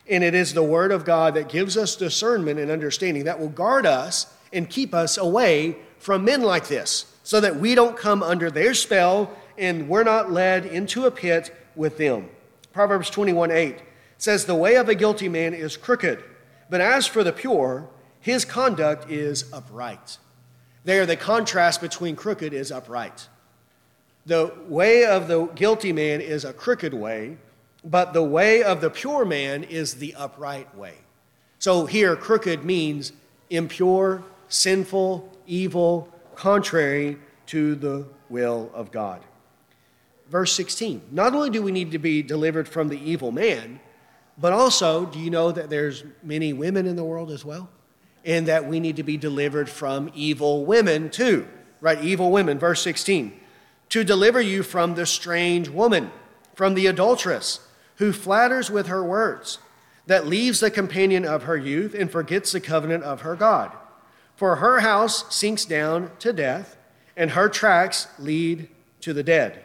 And it is the Word of God that gives us discernment and understanding that will guard us and keep us away from men like this so that we don't come under their spell and we're not led into a pit with them. Proverbs 21 8 says, The way of a guilty man is crooked, but as for the pure, his conduct is upright. There, the contrast between crooked is upright. The way of the guilty man is a crooked way, but the way of the pure man is the upright way. So here, crooked means impure, sinful, evil, contrary to the will of God. Verse 16 Not only do we need to be delivered from the evil man, but also, do you know that there's many women in the world as well? And that we need to be delivered from evil women too, right? Evil women, verse 16. To deliver you from the strange woman, from the adulteress, who flatters with her words, that leaves the companion of her youth and forgets the covenant of her God for her house sinks down to death, and her tracks lead to the dead.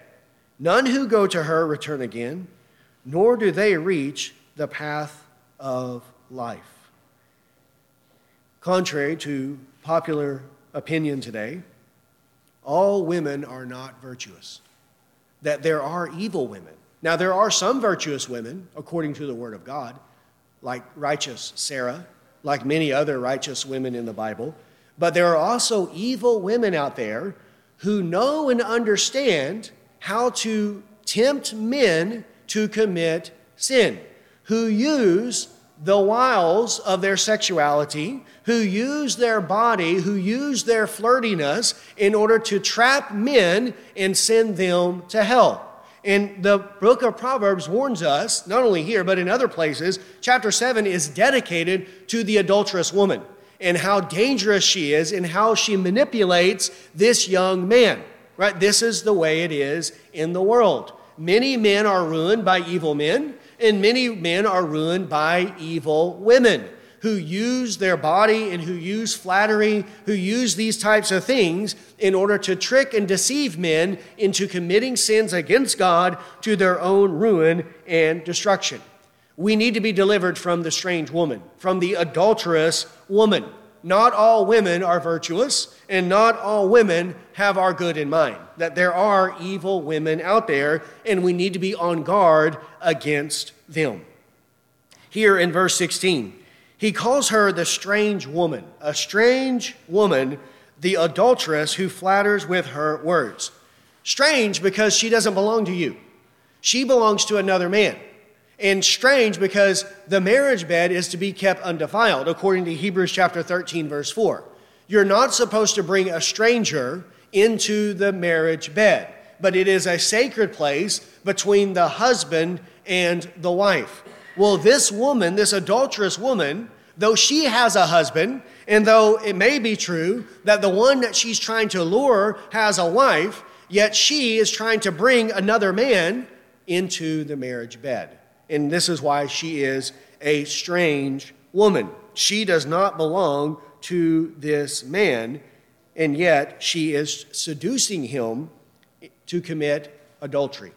None who go to her return again, nor do they reach the path of life. Contrary to popular opinion today, all women are not virtuous, that there are evil women. Now, there are some virtuous women, according to the Word of God, like righteous Sarah like many other righteous women in the Bible. But there are also evil women out there who know and understand how to tempt men to commit sin, who use the wiles of their sexuality, who use their body, who use their flirtiness in order to trap men and send them to hell. And the book of Proverbs warns us, not only here, but in other places, chapter 7 is dedicated to the adulterous woman and how dangerous she is and how she manipulates this young man. right? This is the way it is in the world. Many men are ruined by evil men, and many men are ruined by evil women who use their body and who use flattery, who use these types of things in order to trick and deceive men into committing sins against God to their own ruin and destruction. We need to be delivered from the strange woman, from the adulterous woman. Not all women are virtuous, and not all women have our good in mind. That there are evil women out there, and we need to be on guard against them. Here in verse 16, he calls her the strange woman, a strange woman, the adulteress who flatters with her words. Strange because she doesn't belong to you, she belongs to another man. And strange because the marriage bed is to be kept undefiled, according to Hebrews chapter 13, verse 4. You're not supposed to bring a stranger into the marriage bed, but it is a sacred place between the husband and the wife. Well, this woman, this adulterous woman, though she has a husband, and though it may be true that the one that she's trying to lure has a wife, yet she is trying to bring another man into the marriage bed. And this is why she is a strange woman. She does not belong to this man, and yet she is seducing him to commit adultery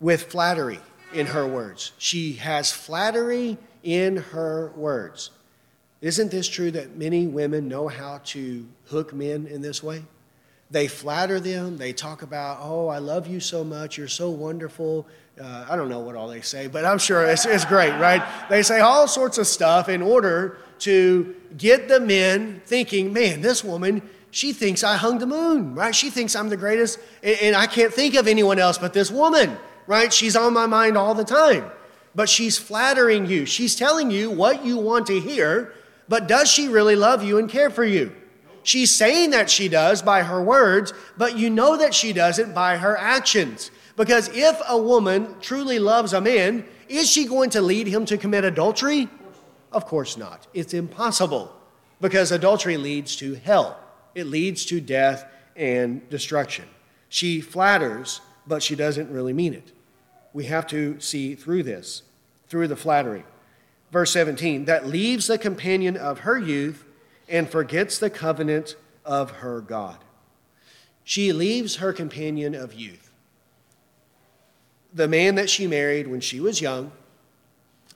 with flattery in her words. She has flattery in her words. Isn't this true that many women know how to hook men in this way? They flatter them. They talk about, oh, I love you so much. You're so wonderful. Uh, I don't know what all they say, but I'm sure it's, it's great, right? They say all sorts of stuff in order to get the men thinking, man, this woman, she thinks I hung the moon, right? She thinks I'm the greatest, and, and I can't think of anyone else but this woman right? She's on my mind all the time. But she's flattering you. She's telling you what you want to hear, but does she really love you and care for you? She's saying that she does by her words, but you know that she doesn't by her actions. Because if a woman truly loves a man, is she going to lead him to commit adultery? Of course not. It's impossible because adultery leads to hell, it leads to death and destruction. She flatters, but she doesn't really mean it we have to see through this, through the flattery. Verse 17, that leaves the companion of her youth and forgets the covenant of her God. She leaves her companion of youth. The man that she married when she was young,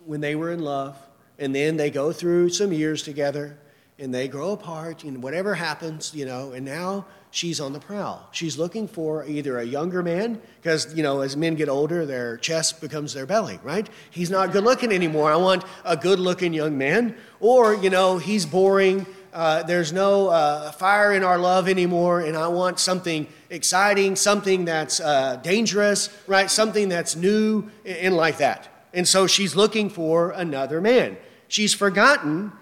when they were in love, and then they go through some years together and they grow apart and whatever happens, you know, and now she's on the prowl. She's looking for either a younger man, because, you know, as men get older, their chest becomes their belly, right? He's not good looking anymore. I want a good looking young man. Or, you know, he's boring. Uh, there's no uh, fire in our love anymore, and I want something exciting, something that's uh, dangerous, right? Something that's new and like that. And so she's looking for another man. She's forgotten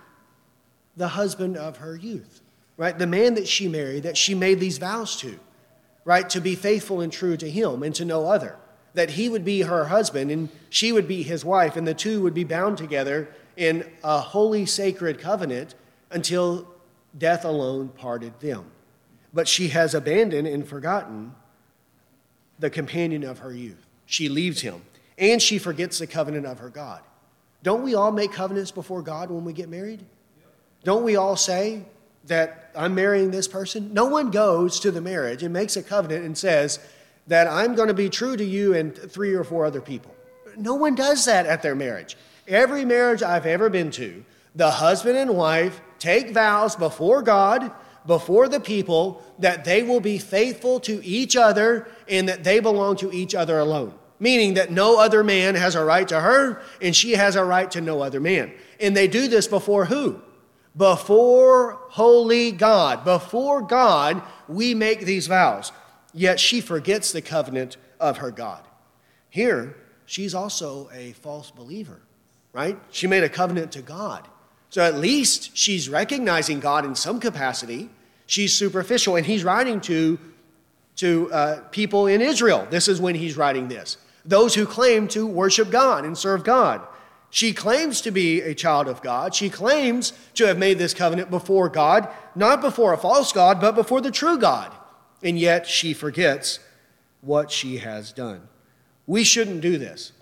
the husband of her youth right? The man that she married, that she made these vows to, right? To be faithful and true to him and to no other. That he would be her husband and she would be his wife, and the two would be bound together in a holy, sacred covenant until death alone parted them. But she has abandoned and forgotten the companion of her youth. She leaves him, and she forgets the covenant of her God. Don't we all make covenants before God when we get married? Don't we all say, that I'm marrying this person. No one goes to the marriage and makes a covenant and says that I'm going to be true to you and three or four other people. No one does that at their marriage. Every marriage I've ever been to, the husband and wife take vows before God, before the people, that they will be faithful to each other and that they belong to each other alone. Meaning that no other man has a right to her and she has a right to no other man. And they do this before who? Before holy God, before God, we make these vows. Yet she forgets the covenant of her God. Here, she's also a false believer, right? She made a covenant to God. So at least she's recognizing God in some capacity. She's superficial, and he's writing to, to uh, people in Israel. This is when he's writing this. Those who claim to worship God and serve God. She claims to be a child of God. She claims to have made this covenant before God, not before a false God, but before the true God. and yet she forgets what she has done. We shouldn't do this.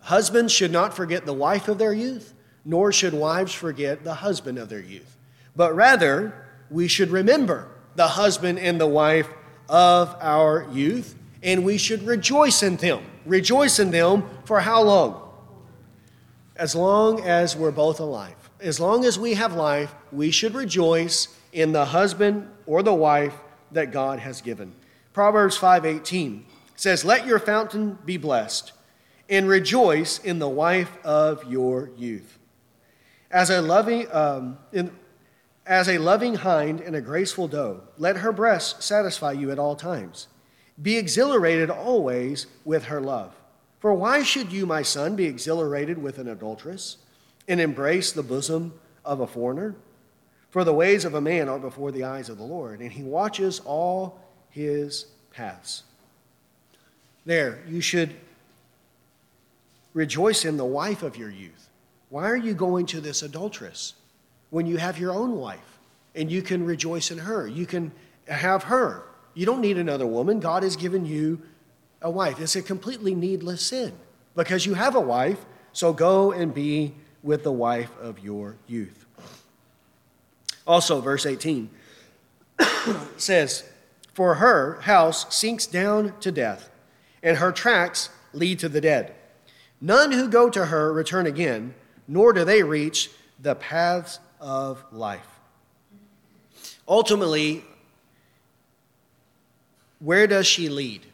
Husbands should not forget the wife of their youth, nor should wives forget the husband of their youth. But rather, we should remember the husband and the wife of our youth, and we should rejoice in them. Rejoice in them for how long? As long as we're both alive. As long as we have life, we should rejoice in the husband or the wife that God has given. Proverbs 5:18 says, "Let your fountain be blessed, and rejoice in the wife of your youth." As a loving, um, in, as a loving hind and a graceful doe, let her breast satisfy you at all times. Be exhilarated always with her love. For why should you, my son, be exhilarated with an adulteress and embrace the bosom of a foreigner? For the ways of a man are before the eyes of the Lord, and he watches all his paths. There, you should rejoice in the wife of your youth. Why are you going to this adulteress when you have your own wife and you can rejoice in her? You can have her. You don't need another woman. God has given you a wife. It's a completely needless sin because you have a wife, so go and be with the wife of your youth. Also, verse 18 [coughs] says, For her house sinks down to death, and her tracks lead to the dead. None who go to her return again, nor do they reach the paths of life. Ultimately, where does she lead?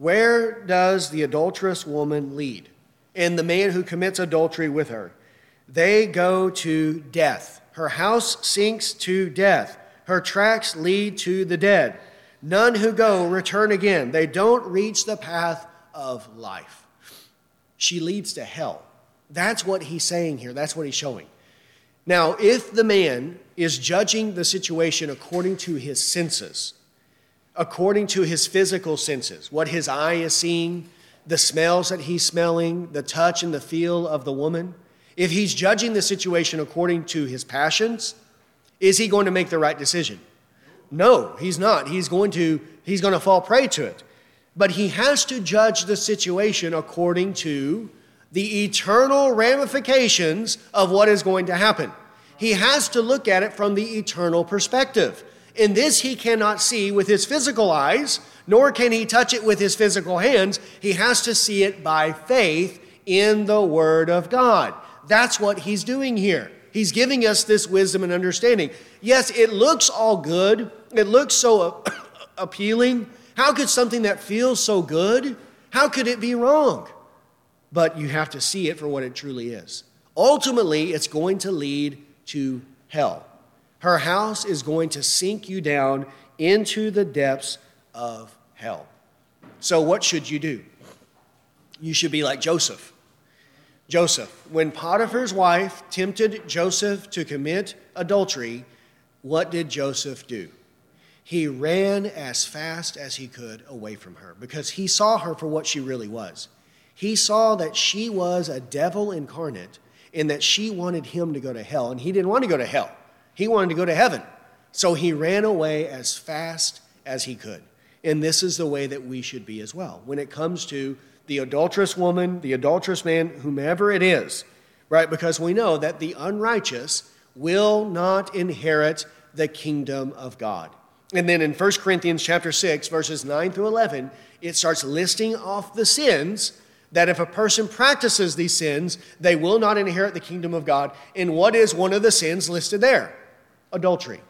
Where does the adulterous woman lead? And the man who commits adultery with her? They go to death. Her house sinks to death. Her tracks lead to the dead. None who go return again. They don't reach the path of life. She leads to hell. That's what he's saying here. That's what he's showing. Now, if the man is judging the situation according to his senses, according to his physical senses, what his eye is seeing, the smells that he's smelling, the touch and the feel of the woman, if he's judging the situation according to his passions, is he going to make the right decision? No, he's not. He's going to he's going to fall prey to it. But he has to judge the situation according to the eternal ramifications of what is going to happen. He has to look at it from the eternal perspective. In this, he cannot see with his physical eyes, nor can he touch it with his physical hands. He has to see it by faith in the Word of God. That's what he's doing here. He's giving us this wisdom and understanding. Yes, it looks all good. It looks so [coughs] appealing. How could something that feels so good, how could it be wrong? But you have to see it for what it truly is. Ultimately, it's going to lead to hell. Her house is going to sink you down into the depths of hell. So, what should you do? You should be like Joseph. Joseph. When Potiphar's wife tempted Joseph to commit adultery, what did Joseph do? He ran as fast as he could away from her because he saw her for what she really was. He saw that she was a devil incarnate and that she wanted him to go to hell, and he didn't want to go to hell. He wanted to go to heaven. So he ran away as fast as he could. And this is the way that we should be as well. When it comes to the adulterous woman, the adulterous man, whomever it is, right? Because we know that the unrighteous will not inherit the kingdom of God. And then in 1 Corinthians chapter 6 verses 9 through 11, it starts listing off the sins that if a person practices these sins, they will not inherit the kingdom of God. And what is one of the sins listed there? Adultery.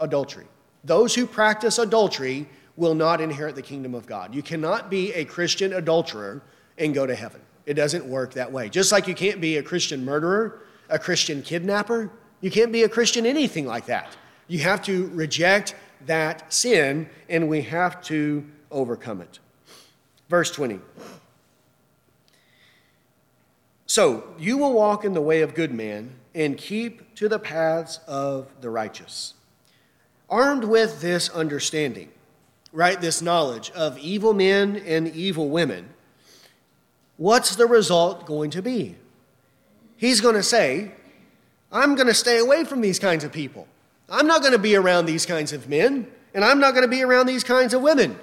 Adultery. Those who practice adultery will not inherit the kingdom of God. You cannot be a Christian adulterer and go to heaven. It doesn't work that way. Just like you can't be a Christian murderer, a Christian kidnapper, you can't be a Christian anything like that. You have to reject that sin and we have to overcome it. Verse 20. So you will walk in the way of good men and keep to the paths of the righteous. Armed with this understanding, right, this knowledge of evil men and evil women, what's the result going to be? He's going to say, I'm going to stay away from these kinds of people. I'm not going to be around these kinds of men. and I'm not going to be around these kinds of women.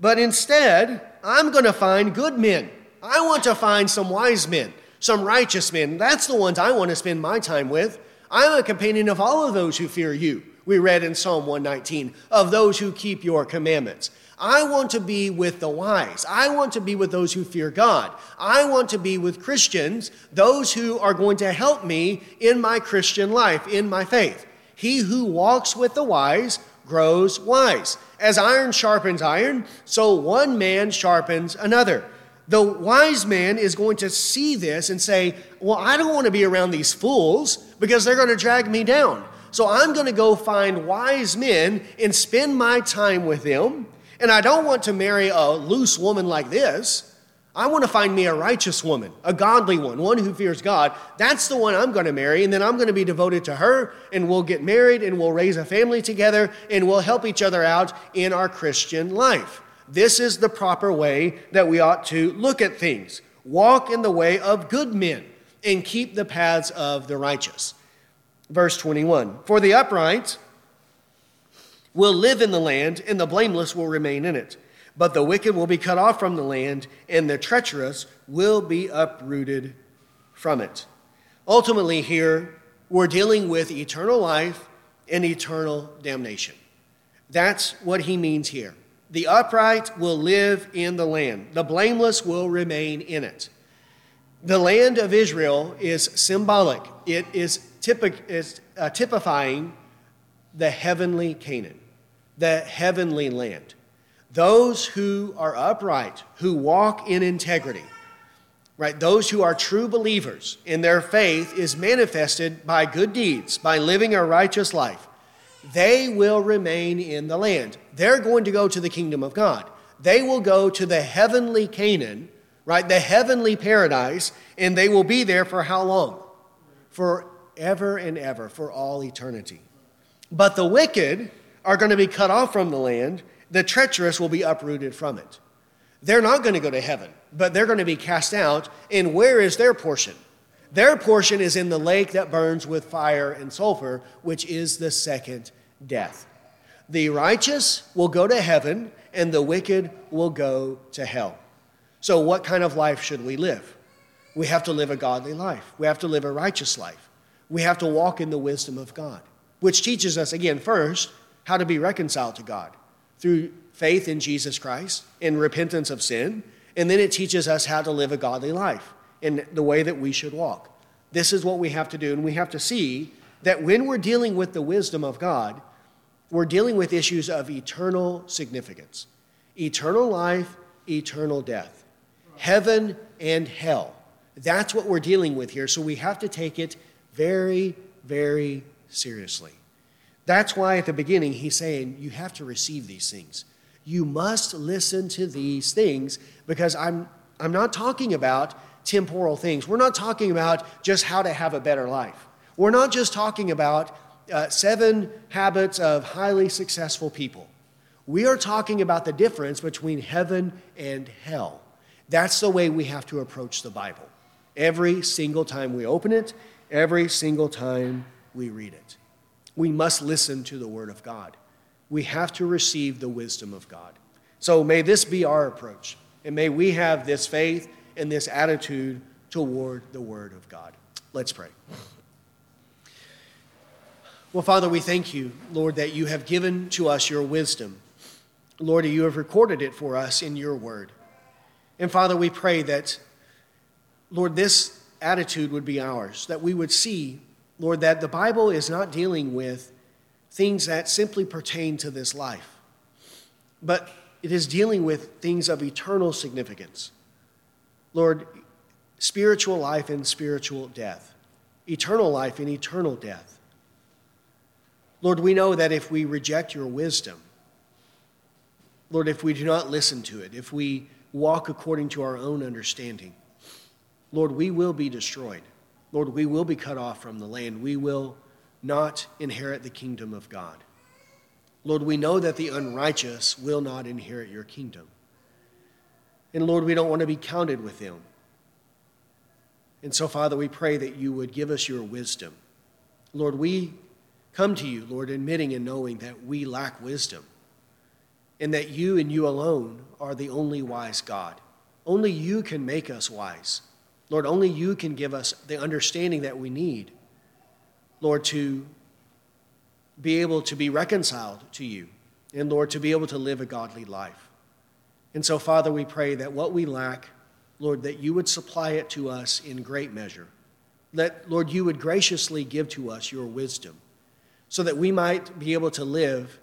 But instead, I'm going to find good men. I want to find some wise men, some righteous men. That's the ones I want to spend my time with. I'm a companion of all of those who fear you. We read in Psalm 119 of those who keep your commandments. I want to be with the wise. I want to be with those who fear God. I want to be with Christians, those who are going to help me in my Christian life, in my faith. He who walks with the wise grows wise. As iron sharpens iron, so one man sharpens another. The wise man is going to see this and say, Well, I don't want to be around these fools because they're going to drag me down. So I'm going to go find wise men and spend my time with them and I don't want to marry a loose woman like this. I want to find me a righteous woman, a godly one, one who fears God. That's the one I'm going to marry, and then I'm going to be devoted to her, and we'll get married, and we'll raise a family together, and we'll help each other out in our Christian life. This is the proper way that we ought to look at things. Walk in the way of good men, and keep the paths of the righteous. Verse 21 For the upright, will live in the land, and the blameless will remain in it. But the wicked will be cut off from the land, and the treacherous will be uprooted from it. Ultimately, here, we're dealing with eternal life and eternal damnation. That's what he means here. The upright will live in the land, the blameless will remain in it. The land of Israel is symbolic, it is, typic, is uh, typifying the heavenly Canaan the heavenly land. Those who are upright, who walk in integrity, right? Those who are true believers in their faith is manifested by good deeds, by living a righteous life. They will remain in the land. They're going to go to the kingdom of God. They will go to the heavenly Canaan, right? The heavenly paradise, and they will be there for how long? Forever and ever, for all eternity. But the wicked, are going to be cut off from the land, the treacherous will be uprooted from it. They're not going to go to heaven, but they're going to be cast out. And where is their portion? Their portion is in the lake that burns with fire and sulfur, which is the second death. The righteous will go to heaven, and the wicked will go to hell. So, what kind of life should we live? We have to live a godly life. We have to live a righteous life. We have to walk in the wisdom of God, which teaches us, again, first, how to be reconciled to God through faith in Jesus Christ and repentance of sin. And then it teaches us how to live a godly life in the way that we should walk. This is what we have to do. And we have to see that when we're dealing with the wisdom of God, we're dealing with issues of eternal significance eternal life, eternal death, heaven and hell. That's what we're dealing with here. So we have to take it very, very seriously. That's why at the beginning he's saying, You have to receive these things. You must listen to these things because I'm, I'm not talking about temporal things. We're not talking about just how to have a better life. We're not just talking about uh, seven habits of highly successful people. We are talking about the difference between heaven and hell. That's the way we have to approach the Bible. Every single time we open it, every single time we read it we must listen to the Word of God. We have to receive the wisdom of God. So may this be our approach, and may we have this faith and this attitude toward the Word of God. Let's pray. Well, Father, we thank you, Lord, that you have given to us your wisdom. Lord, you have recorded it for us in your word. And Father, we pray that, Lord, this attitude would be ours, that we would see Lord, that the Bible is not dealing with things that simply pertain to this life, but it is dealing with things of eternal significance. Lord, spiritual life and spiritual death, eternal life and eternal death. Lord, we know that if we reject your wisdom, Lord, if we do not listen to it, if we walk according to our own understanding, Lord, we will be destroyed. Lord, we will be cut off from the land. We will not inherit the kingdom of God. Lord, we know that the unrighteous will not inherit your kingdom. And Lord, we don't want to be counted with them. And so, Father, we pray that you would give us your wisdom. Lord, we come to you, Lord, admitting and knowing that we lack wisdom. and that you and you alone are the only wise God. Only you can make us wise. Lord, only you can give us the understanding that we need, Lord, to be able to be reconciled to you, and Lord, to be able to live a godly life. And so, Father, we pray that what we lack, Lord, that you would supply it to us in great measure. That, Lord, you would graciously give to us your wisdom so that we might be able to live,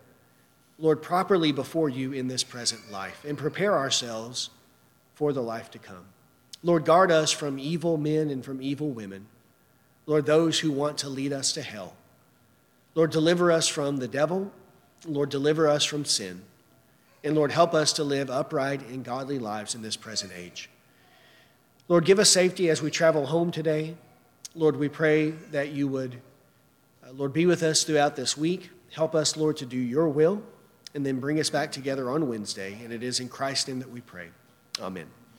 Lord, properly before you in this present life and prepare ourselves for the life to come. Lord, guard us from evil men and from evil women. Lord, those who want to lead us to hell. Lord, deliver us from the devil. Lord, deliver us from sin. And Lord, help us to live upright and godly lives in this present age. Lord, give us safety as we travel home today. Lord, we pray that you would, uh, Lord, be with us throughout this week. Help us, Lord, to do your will, and then bring us back together on Wednesday. And it is in Christ's name that we pray. Amen.